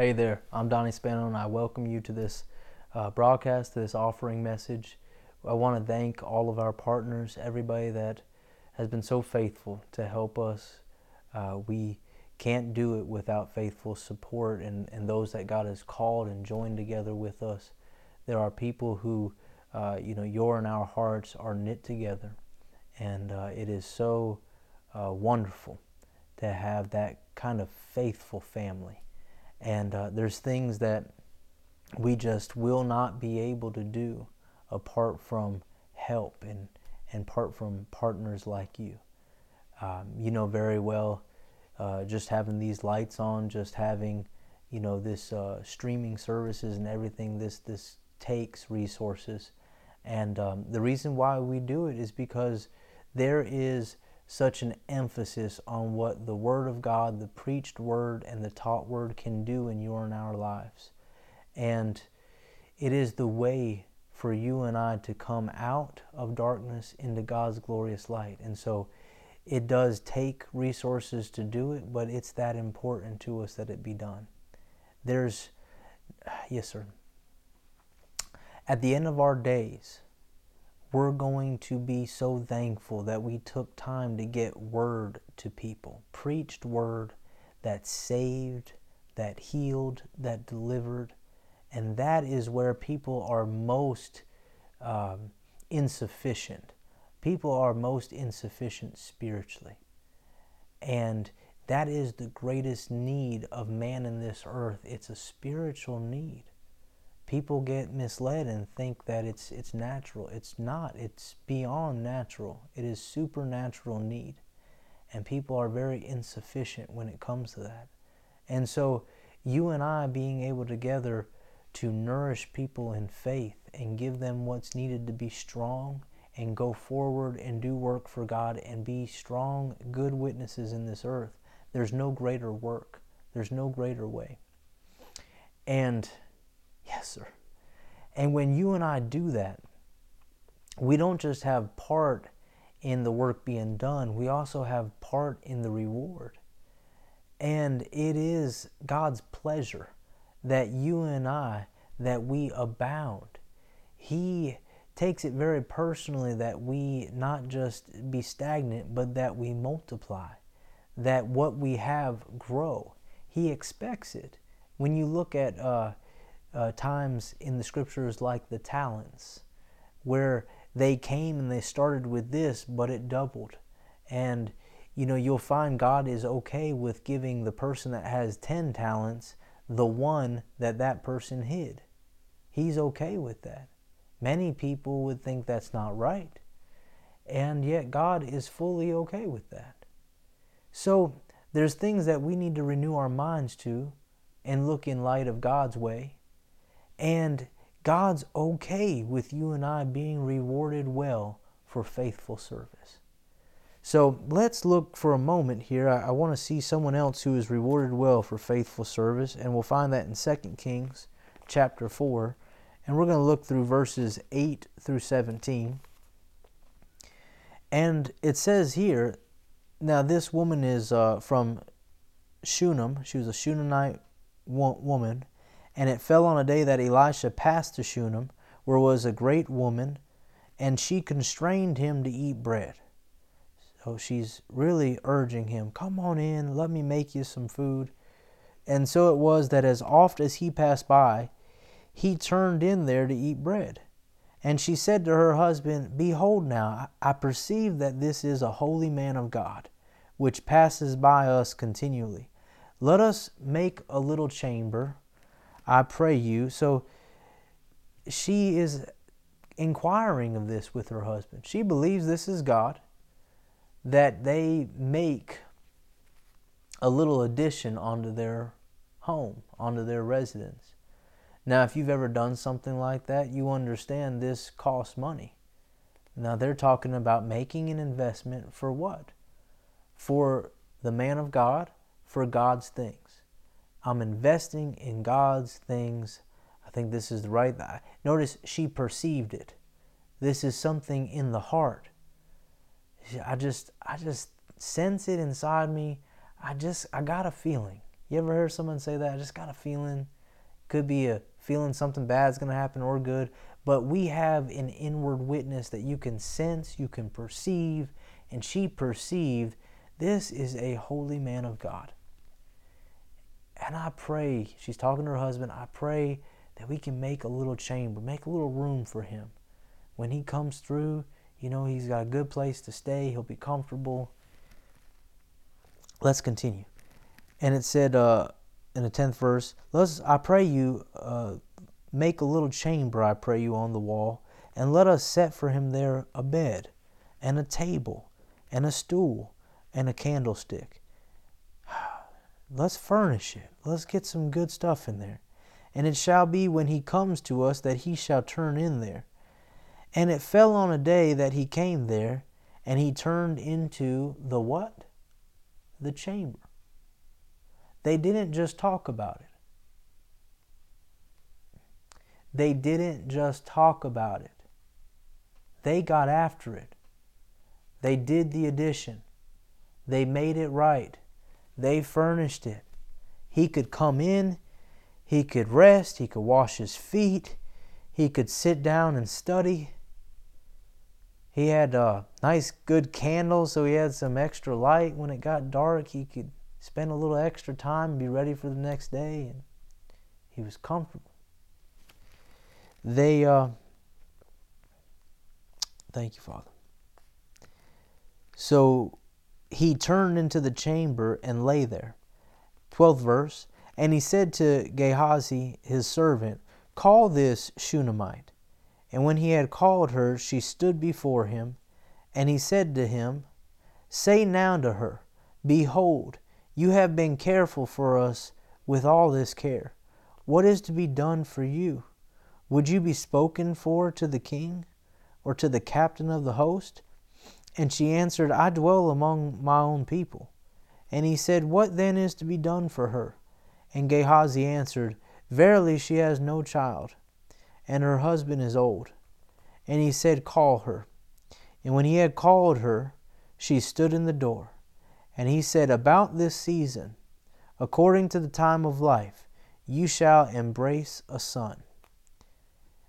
Hey there, I'm Donnie Spano, and I welcome you to this uh, broadcast, to this offering message. I want to thank all of our partners, everybody that has been so faithful to help us. Uh, we can't do it without faithful support and, and those that God has called and joined together with us. There are people who, uh, you know, your and our hearts are knit together. And uh, it is so uh, wonderful to have that kind of faithful family. And uh, there's things that we just will not be able to do apart from help and, and apart from partners like you. Um, you know very well, uh, just having these lights on, just having, you know, this uh, streaming services and everything, this, this takes resources. And um, the reason why we do it is because there is such an emphasis on what the Word of God, the preached Word, and the taught Word can do in your and our lives. And it is the way for you and I to come out of darkness into God's glorious light. And so it does take resources to do it, but it's that important to us that it be done. There's, yes, sir. At the end of our days, we're going to be so thankful that we took time to get word to people, preached word that saved, that healed, that delivered. And that is where people are most um, insufficient. People are most insufficient spiritually. And that is the greatest need of man in this earth. It's a spiritual need people get misled and think that it's it's natural. It's not. It's beyond natural. It is supernatural need. And people are very insufficient when it comes to that. And so you and I being able together to nourish people in faith and give them what's needed to be strong and go forward and do work for God and be strong, good witnesses in this earth. There's no greater work. There's no greater way. And Yes, sir. And when you and I do that, we don't just have part in the work being done, we also have part in the reward. And it is God's pleasure that you and I that we abound. He takes it very personally that we not just be stagnant, but that we multiply, that what we have grow. He expects it. When you look at uh, uh, times in the scriptures like the talents, where they came and they started with this, but it doubled. And you know, you'll find God is okay with giving the person that has 10 talents the one that that person hid. He's okay with that. Many people would think that's not right. And yet God is fully okay with that. So there's things that we need to renew our minds to and look in light of God's way and God's okay with you and I being rewarded well for faithful service. So let's look for a moment here. I, I want to see someone else who is rewarded well for faithful service, and we'll find that in 2 Kings chapter 4. And we're going to look through verses 8 through 17. And it says here, now this woman is uh, from Shunem. She was a Shunammite woman. And it fell on a day that Elisha passed to Shunem, where was a great woman, and she constrained him to eat bread. So she's really urging him, Come on in, let me make you some food. And so it was that as oft as he passed by, he turned in there to eat bread. And she said to her husband, Behold, now I perceive that this is a holy man of God, which passes by us continually. Let us make a little chamber I pray you. So she is inquiring of this with her husband. She believes this is God, that they make a little addition onto their home, onto their residence. Now, if you've ever done something like that, you understand this costs money. Now, they're talking about making an investment for what? For the man of God, for God's things. I'm investing in God's things. I think this is the right. Notice she perceived it. This is something in the heart. I just, I just sense it inside me. I just, I got a feeling. You ever hear someone say that? I just got a feeling. Could be a feeling something bad is going to happen or good. But we have an inward witness that you can sense, you can perceive, and she perceived this is a holy man of God. And I pray, she's talking to her husband, I pray that we can make a little chamber, make a little room for him. When he comes through, you know, he's got a good place to stay, he'll be comfortable. Let's continue. And it said uh, in the 10th verse, Let's, I pray you, uh, make a little chamber, I pray you, on the wall, and let us set for him there a bed, and a table, and a stool, and a candlestick. Let's furnish it. Let's get some good stuff in there. And it shall be when he comes to us that he shall turn in there. And it fell on a day that he came there, and he turned into the what? The chamber. They didn't just talk about it. They didn't just talk about it. They got after it. They did the addition. They made it right. They furnished it. He could come in, he could rest, he could wash his feet, he could sit down and study. He had a nice, good candle, so he had some extra light. When it got dark, he could spend a little extra time and be ready for the next day. And he was comfortable. They, uh, thank you, Father. So he turned into the chamber and lay there. 12th verse. And he said to Gehazi, his servant, Call this Shunammite. And when he had called her, she stood before him. And he said to him, Say now to her, Behold, you have been careful for us with all this care. What is to be done for you? Would you be spoken for to the king or to the captain of the host? And she answered, I dwell among my own people. And he said, What then is to be done for her? And Gehazi answered, Verily she has no child, and her husband is old. And he said, Call her. And when he had called her, she stood in the door. And he said, About this season, according to the time of life, you shall embrace a son.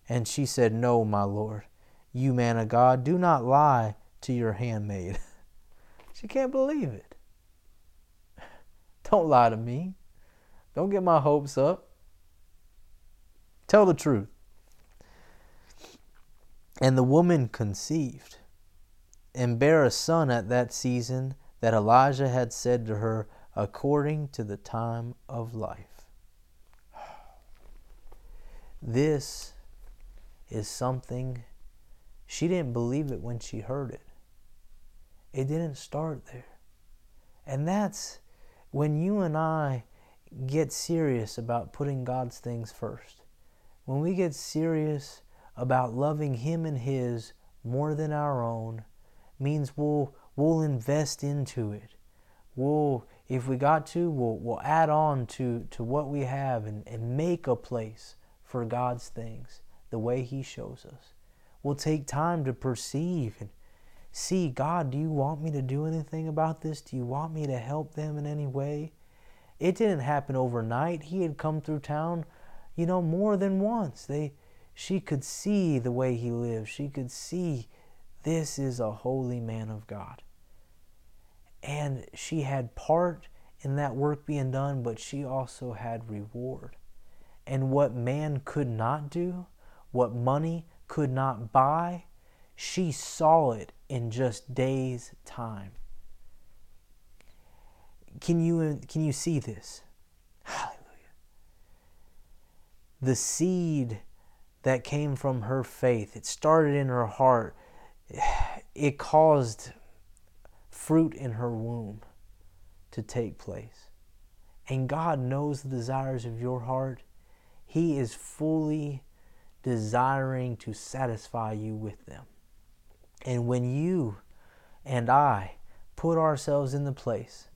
And she said, No, my lord, you man of God, do not lie to your handmaid. she can't believe it. Don't lie to me. Don't get my hopes up. Tell the truth. And the woman conceived and bare a son at that season that Elijah had said to her, according to the time of life. This is something she didn't believe it when she heard it. It didn't start there. And that's when you and I get serious about putting God's things first. When we get serious about loving Him and His more than our own, means we'll we'll invest into it. We'll if we got to, we'll we'll add on to, to what we have and, and make a place for God's things the way He shows us. We'll take time to perceive and see God, do you want me to do anything about this? Do you want me to help them in any way? It didn't happen overnight. He had come through town, you know, more than once. They she could see the way he lived. She could see this is a holy man of God. And she had part in that work being done, but she also had reward. And what man could not do, what money could not buy, she saw it in just days' time. Can you, uh, can you see this? Hallelujah. The seed that came from her faith, it started in her heart. It caused fruit in her womb to take place. And God knows the desires of your heart. He is fully desiring to satisfy you with them. And when you and I put ourselves in the place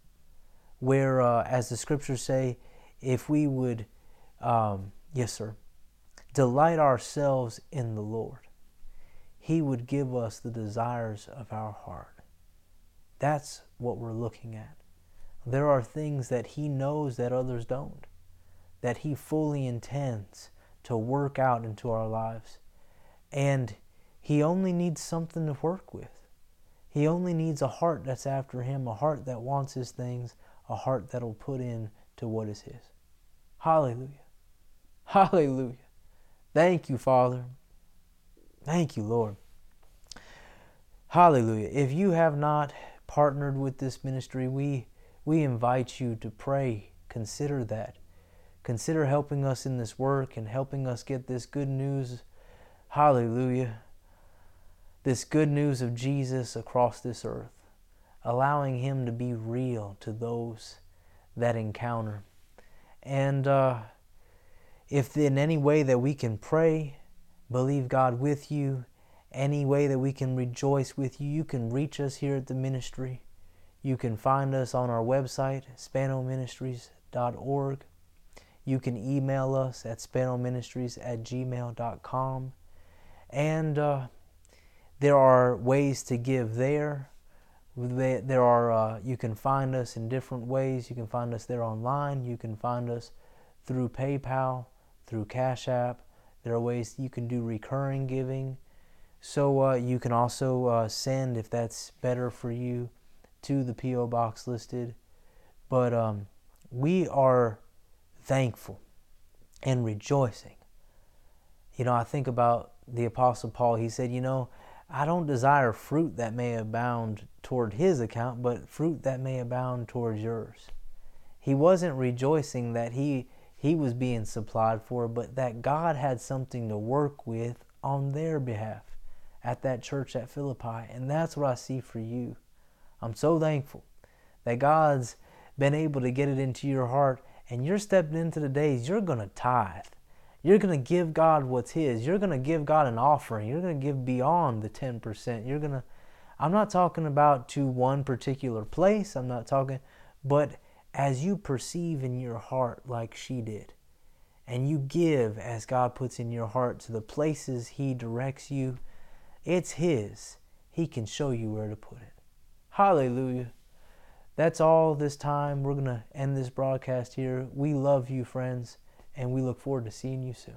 where, uh, as the scriptures say, if we would, um, yes, sir, delight ourselves in the Lord, He would give us the desires of our heart. That's what we're looking at. there are things that He knows that others don't, that He fully intends to work out into our lives. And He only needs something to work with. He only needs a heart that's after Him, a heart that wants His things, a heart that'll put in to what is His. Hallelujah. Hallelujah. Thank you, Father. Thank you, Lord. Hallelujah. If you have not partnered with this ministry, we we invite you to pray. Consider that. Consider helping us in this work and helping us get this good news. Hallelujah. This good news of Jesus across this earth, allowing Him to be real to those that encounter. And uh, if in any way that we can pray, believe God with you, any way that we can rejoice with you, you can reach us here at the ministry. You can find us on our website, spanoministries.org. You can email us at spanoministries at gmail.com. And uh, there are ways to give there. There are uh, you can find us in different ways. You can find us there online. You can find us through PayPal, through Cash App. There are ways you can do recurring giving. So uh, you can also uh, send if that's better for you to the P.O. box listed. But um, we are thankful and rejoicing. You know, I think about the Apostle Paul. He said, You know, I don't desire fruit that may abound toward his account, but fruit that may abound towards yours. He wasn't rejoicing that he he was being supplied for, but that God had something to work with on their behalf at that church at Philippi. And that's what I see for you. I'm so thankful that God's been able to get it into your heart and you're stepping into the days you're going to tithe. You're going to give God what's His. You're going to give God an offering. You're going to give beyond the 10%. You're going to, I'm not talking about to one particular place. I'm not talking, but as you perceive in your heart like she did, and you give as God puts in your heart to the places He directs you, it's His. He can show you where to put it. Hallelujah. That's all this time. We're going to end this broadcast here. We love you, friends, and we look forward to seeing you soon.